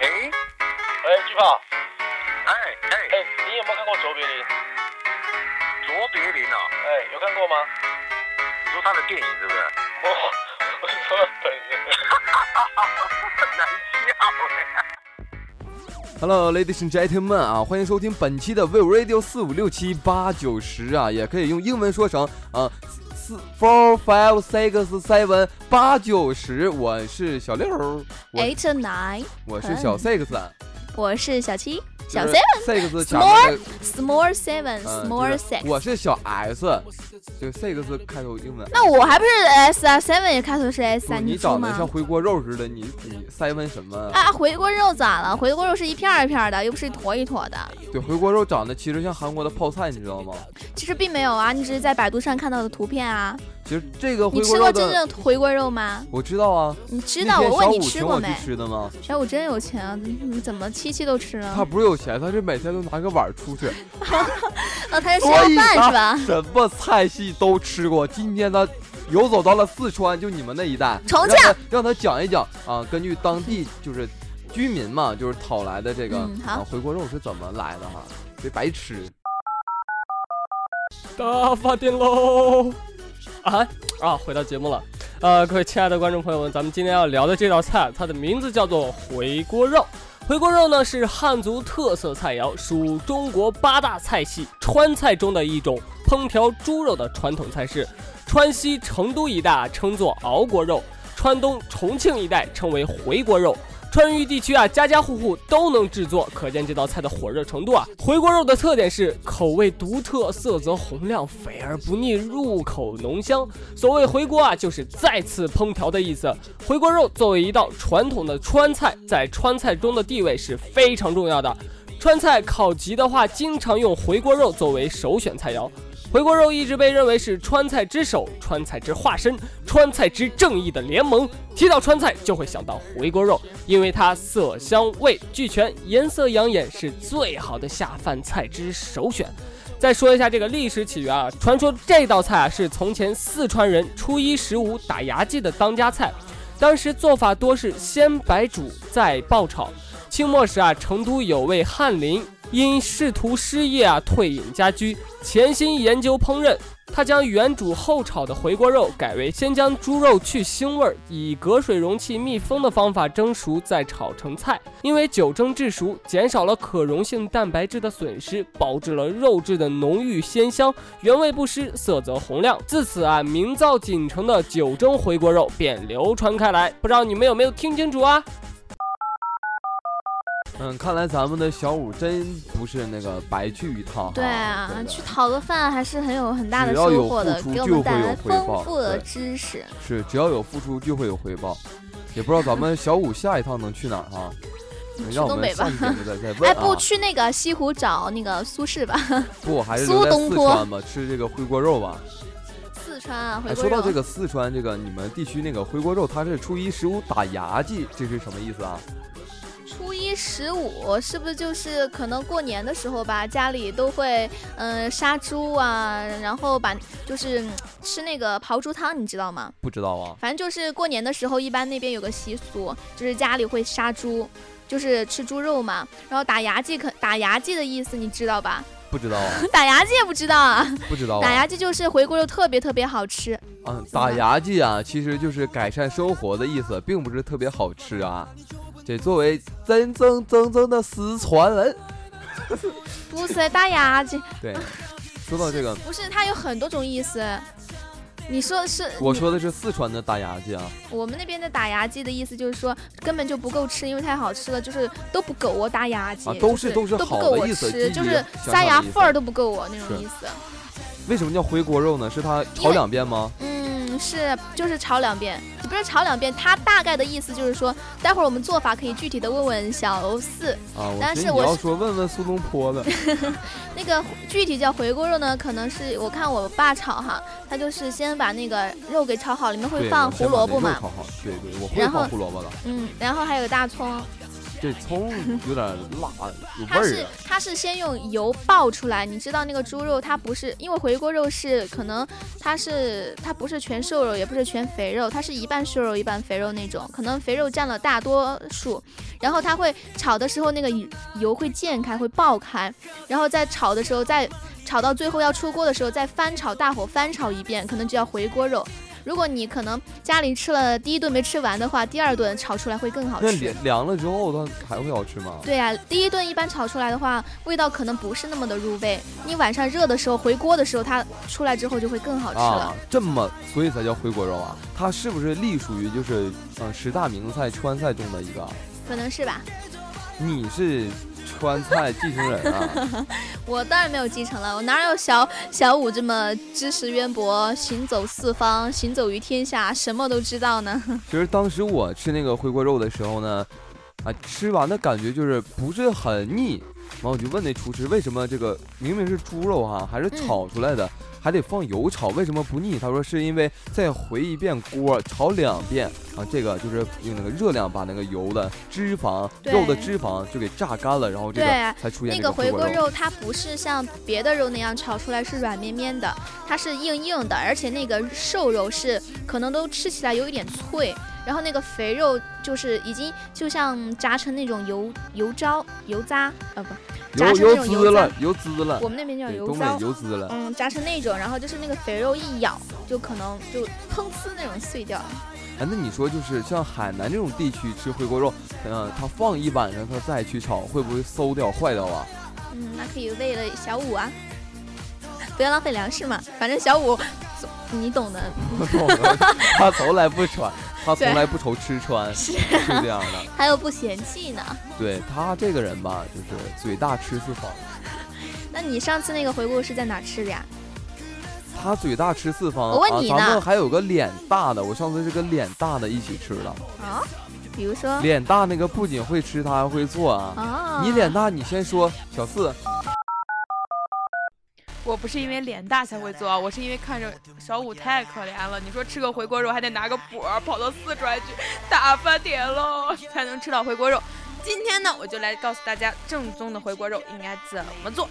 哎哎，巨炮，哎哎，哎，你有没有看过卓别林？卓别林哦，哎，有看过吗？你说他的电影是不是？我我是说本人。很 难笑哎。Hello, ladies and gentlemen 啊，欢迎收听本期的 We Radio 四五六七八九十啊，也可以用英文说成啊四 four five six seven 八九十。我是小六，我 Eight nine，我是小 six，我是小七，小 seven six 前面的 small seven 嗯 small 就是 six。我是小 S，就 six 开头英文。那我还不是 S 啊，seven 也开头是 S 啊，不你？长得像回锅肉似的，你你 seven 什么？啊，回锅肉咋了？回锅肉是一片一片的，又不是一坨一坨的。对，回锅肉长得其实像韩国的泡菜，你知道吗？其实并没有啊，你只是在百度上看到的图片啊。其实这个你吃回锅肉的，过真正的回锅肉吗？我知道啊。你知道？我问你吃过没？吃的吗？小五真有钱啊，你怎么七七都吃他？不是有钱，他是每天都拿个碗出去，哦，他是吃所要饭是吧？什么菜系都吃过。今天他游走到了四川，就你们那一带，重庆让他让他讲一讲啊，根据当地就是居民嘛，就是讨来的这个、嗯啊回锅肉是怎么来的哈，别白吃。大发电喽！啊啊，回到节目了。呃，各位亲爱的观众朋友们，咱们今天要聊的这道菜，它的名字叫做回锅肉。回锅肉呢是汉族特色菜肴，属中国八大菜系川菜中的一种烹调猪肉的传统菜式。川西成都一带称作熬锅肉，川东重庆一带称为回锅肉。川渝地区啊，家家户户都能制作，可见这道菜的火热程度啊。回锅肉的特点是口味独特，色泽红亮，肥而不腻，入口浓香。所谓回锅啊，就是再次烹调的意思。回锅肉作为一道传统的川菜，在川菜中的地位是非常重要的。川菜考级的话，经常用回锅肉作为首选菜肴。回锅肉一直被认为是川菜之首、川菜之化身、川菜之正义的联盟。提到川菜，就会想到回锅肉，因为它色香味俱全，颜色养眼，是最好的下饭菜之首选。再说一下这个历史起源啊，传说这道菜啊是从前四川人初一十五打牙祭的当家菜，当时做法多是先白煮再爆炒。清末时啊，成都有位翰林因仕途失业啊，退隐家居，潜心研究烹饪。他将原煮后炒的回锅肉改为先将猪肉去腥味儿，以隔水容器密封的方法蒸熟，再炒成菜。因为久蒸制熟，减少了可溶性蛋白质的损失，保质了肉质的浓郁鲜香，原味不失，色泽红亮。自此啊，名噪锦城的九蒸回锅肉便流传开来。不知道你们有没有听清楚啊？嗯，看来咱们的小五真不是那个白去一趟。对啊，去讨个饭还是很有很大的收获的，给我们带来丰富的知识。是只要有付出就会有回报。也不知道咱们小五下一趟能去哪儿哈？去让我们东北吧哎，啊。不去那个西湖找那个苏轼吧，不，还是苏东坡四川吧，吃这个回锅肉吧。四川啊，回哎，锅肉。说到这个四川这个你们地区那个回锅肉，它是初一十五打牙祭，这是什么意思啊？十五是不是就是可能过年的时候吧，家里都会嗯、呃杀猪啊，然后把就是嗯吃那个刨猪汤，你知道吗？不知道啊。反正就是过年的时候，一般那边有个习俗，就是家里会杀猪，就是吃猪肉嘛。然后打牙祭可打牙祭的意思你知道吧？不知道啊，打牙祭也不知道啊？不知道打啊。牙祭就是回锅肉特别特别好吃。嗯，打牙祭啊，其实就是改善生活的意思，并不是特别好吃啊。这作为真正真正的四川人，不是打牙祭，对，说到这个，不是它有很多种意思。你说的是？我说的是四川的打牙祭啊。我们那边的打牙祭的意思就是说根本就不够吃，因为太好吃了，就是都不够我打牙祭，啊都是都是不够我好的意思吃，就是塞牙缝儿都不够我那种意思。为什么叫回锅肉呢？是它炒两遍吗？嗯，是就是炒两遍，不是炒两遍，它大概的意思就是说，待会儿我们做法可以具体的问问小四。但是我是要说问问苏东坡的，那个具体叫回锅肉呢，可能是我看我爸炒哈，他就是先把那个肉给炒好，里面会，放胡萝卜嘛，那肉炒好，对对，我会然后放胡萝卜的。嗯，然后还有大葱，这葱有点辣，有味它是儿啊。它是先用油爆出来，你知道那个猪肉它不是因为回锅肉是可能它是它不是全瘦肉，也不是全肥肉，它是一半瘦肉一半肥肉那种，可能肥肉占了大多数，然后它会炒的时候那个油油会溅开会爆开，然后在炒的时候再炒到最后要出锅的时候再翻炒大火翻炒一遍，可能就要回锅肉。如果你可能家里吃了第一顿没吃完的话，第二顿炒出来会更好吃那凉。凉了之后，它还会好吃吗？对呀、第一顿一般炒出来的话，味道可能不是那么的入味。你晚上热的时候回锅的时候，它出来之后就会更好吃了。啊，这么所以才叫回锅肉啊？它是不是隶属于就是呃十大名菜川菜中的一个？可能是吧？你是川菜继承人啊？我当然没有继承了，我哪有小小五这么知识渊博，行走四方，行走于天下，什么都知道呢？其实当时我吃那个回锅肉的时候呢，啊，吃完的感觉就是不是很腻。然后我就问那厨师，为什么这个明明是猪肉哈、还是炒出来的，还得放油炒，为什么不腻？他说是因为再回一遍锅，炒两遍啊，这个就是用那个热量把那个油的脂肪、肉的脂肪就给榨干了，然后这个才出现这那个回。锅肉它不是像别的肉那样炒出来是软绵绵的，它是硬硬的，而且那个瘦肉是可能都吃起来有一点脆，然后那个肥肉就是已经就像炸成那种油油糟油渣，呃不，炸油成那种油渣滋了，，油滋了我，们那边叫油糟。油滋了。嗯，炸成那种，然后就是那个肥肉一咬，就可能就砰呲那种碎掉了。哎，那你说就是像海南这种地区吃回锅肉，嗯、它放一晚上，它再去炒，会不会馊掉、坏掉啊？嗯，那可以为了小五啊，不要浪费粮食嘛。反正小五，你懂的。他从来不穿，他从来不愁吃穿，是是这样的。还有不嫌弃呢。对他这个人吧，就是嘴大吃四方。那你上次那个回顾是在哪吃的呀？他嘴大吃四方，我问你啊、咱呢们还有个脸大的，我上次是跟脸大的一起吃的。啊？比如说脸大那个不仅会吃，他还会做啊。啊，你脸大，你先说，小四。我不是因为脸大才会做啊，我是因为看着小五太可怜了。你说吃个回锅肉还得拿个钵儿跑到四川去打饭点喽，才能吃到回锅肉。今天呢，我就来告诉大家正宗的回锅肉应该怎么做。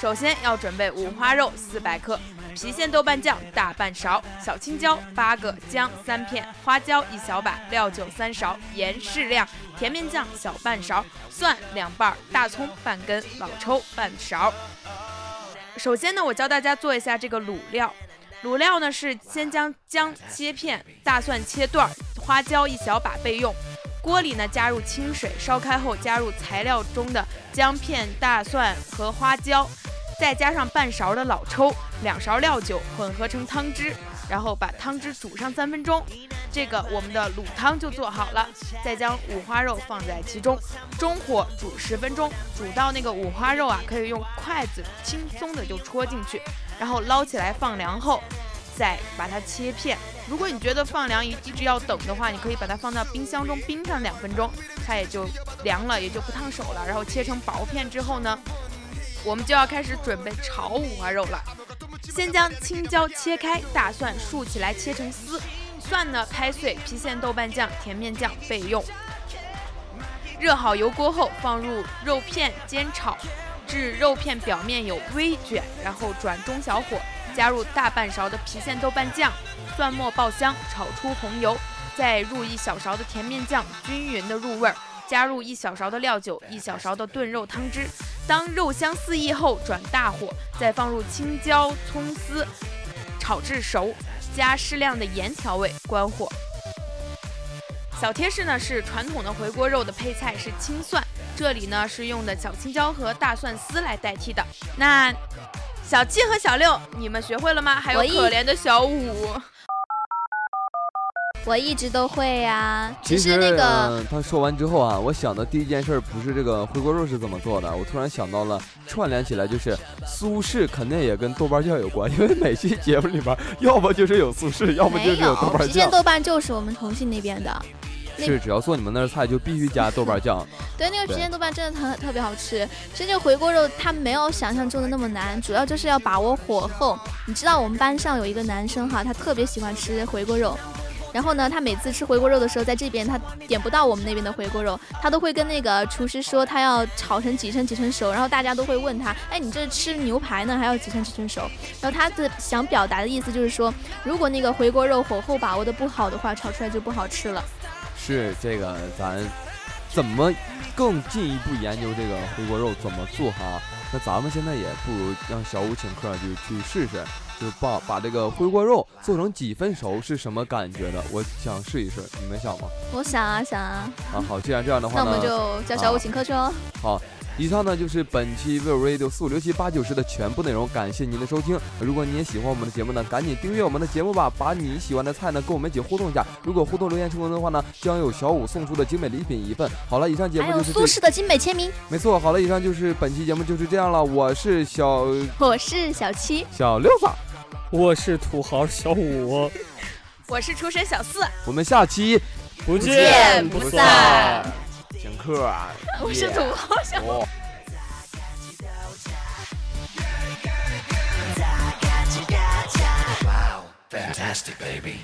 首先要准备五花肉四百克，郫县豆瓣酱大半勺，小青椒八个，姜三片，花椒一小把，料酒三勺，盐适量，甜面酱小半勺，蒜两瓣儿，大葱半根，老抽半勺。首先呢，我教大家做一下这个卤料。卤料呢是先将姜切片，大蒜切段，花椒一小把备用。锅里呢加入清水，烧开后加入材料中的姜片、大蒜和花椒，再加上半勺的老抽，两勺料酒，混合成汤汁，然后把汤汁煮上三分钟，这个我们的卤汤就做好了。再将五花肉放在其中，中火煮十分钟，煮到那个五花肉啊，可以用筷子轻松的就戳进去，然后捞起来放凉后，再把它切片。如果你觉得放凉一一直要等的话，你可以把它放到冰箱中冰上两分钟，它也就凉了，也就不烫手了。然后切成薄片之后呢，我们就要开始准备炒五花肉了。先将青椒切开，大蒜竖起来切成丝，蒜呢拍碎，郫县豆瓣酱、甜面酱备用。热好油锅后，放入肉片煎炒，至肉片表面有微卷，然后转中小火，加入大半勺的郫县豆瓣酱，蒜末爆香，炒出红油，再入一小勺的甜面酱，均匀的入味儿。加入一小勺的料酒，一小勺的炖肉汤汁。当肉香四溢后，转大火，再放入青椒、葱丝，炒至熟，加适量的盐调味，关火。小贴士呢是传统的回锅肉的配菜是青蒜，这里呢是用的小青椒和大蒜丝来代替的。那小七和小六，你们学会了吗？还有可怜的小五，我一直都会呀、其实那个嗯他说完之后啊，我想的第一件事儿不是这个回锅肉是怎么做的，我突然想到了串联起来，就是苏轼肯定也跟豆瓣酱有关，因为每期节目里边要么就是有苏轼，要不就是有豆有，瓣郫县酱。豆瓣就是我们重庆那边的。那是，只要做你们那儿菜就必须加豆瓣酱。对，那个郫县豆瓣真的特特别好吃。其实这个回锅肉它没有想象中的那么难，主要就是要把握火候。你知道我们班上有一个男生哈，他特别喜欢吃回锅肉，然后呢，他每次吃回锅肉的时候，在这边他点不到我们那边的回锅肉，他都会跟那个厨师说他要炒成几成几成熟，然后大家都会问他，哎，你这吃牛排呢，还要几成几成熟？然后他的想表达的意思就是说，如果那个回锅肉火候把握的不好的话，炒出来就不好吃了。是这个，咱怎么更进一步研究这个回锅肉怎么做哈？那咱们现在也不如让小五请客，就去试试，就把把这个回锅肉做成几分熟是什么感觉的？我想试一试，你们想吗？我想啊想啊，啊，好，既然这样的话呢，那我们就叫小五请客去哦。好。以上呢就是本期 Will Radio 四五六七八九十的全部内容，感谢您的收听。如果你也喜欢我们的节目呢，赶紧订阅我们的节目吧，把你喜欢的菜呢跟我们一起互动一下。如果互动留言成功的话呢，将有小五送出的精美礼品一份。好了，以上节目就是苏轼的精美签名。没错。好了，以上就是本期节目就是这样了。我是小我是小七，小六子，我是土豪小五，我是厨神小四，我们下期不见不散。请客啊！我是土豪小。哦 Fantastic, baby.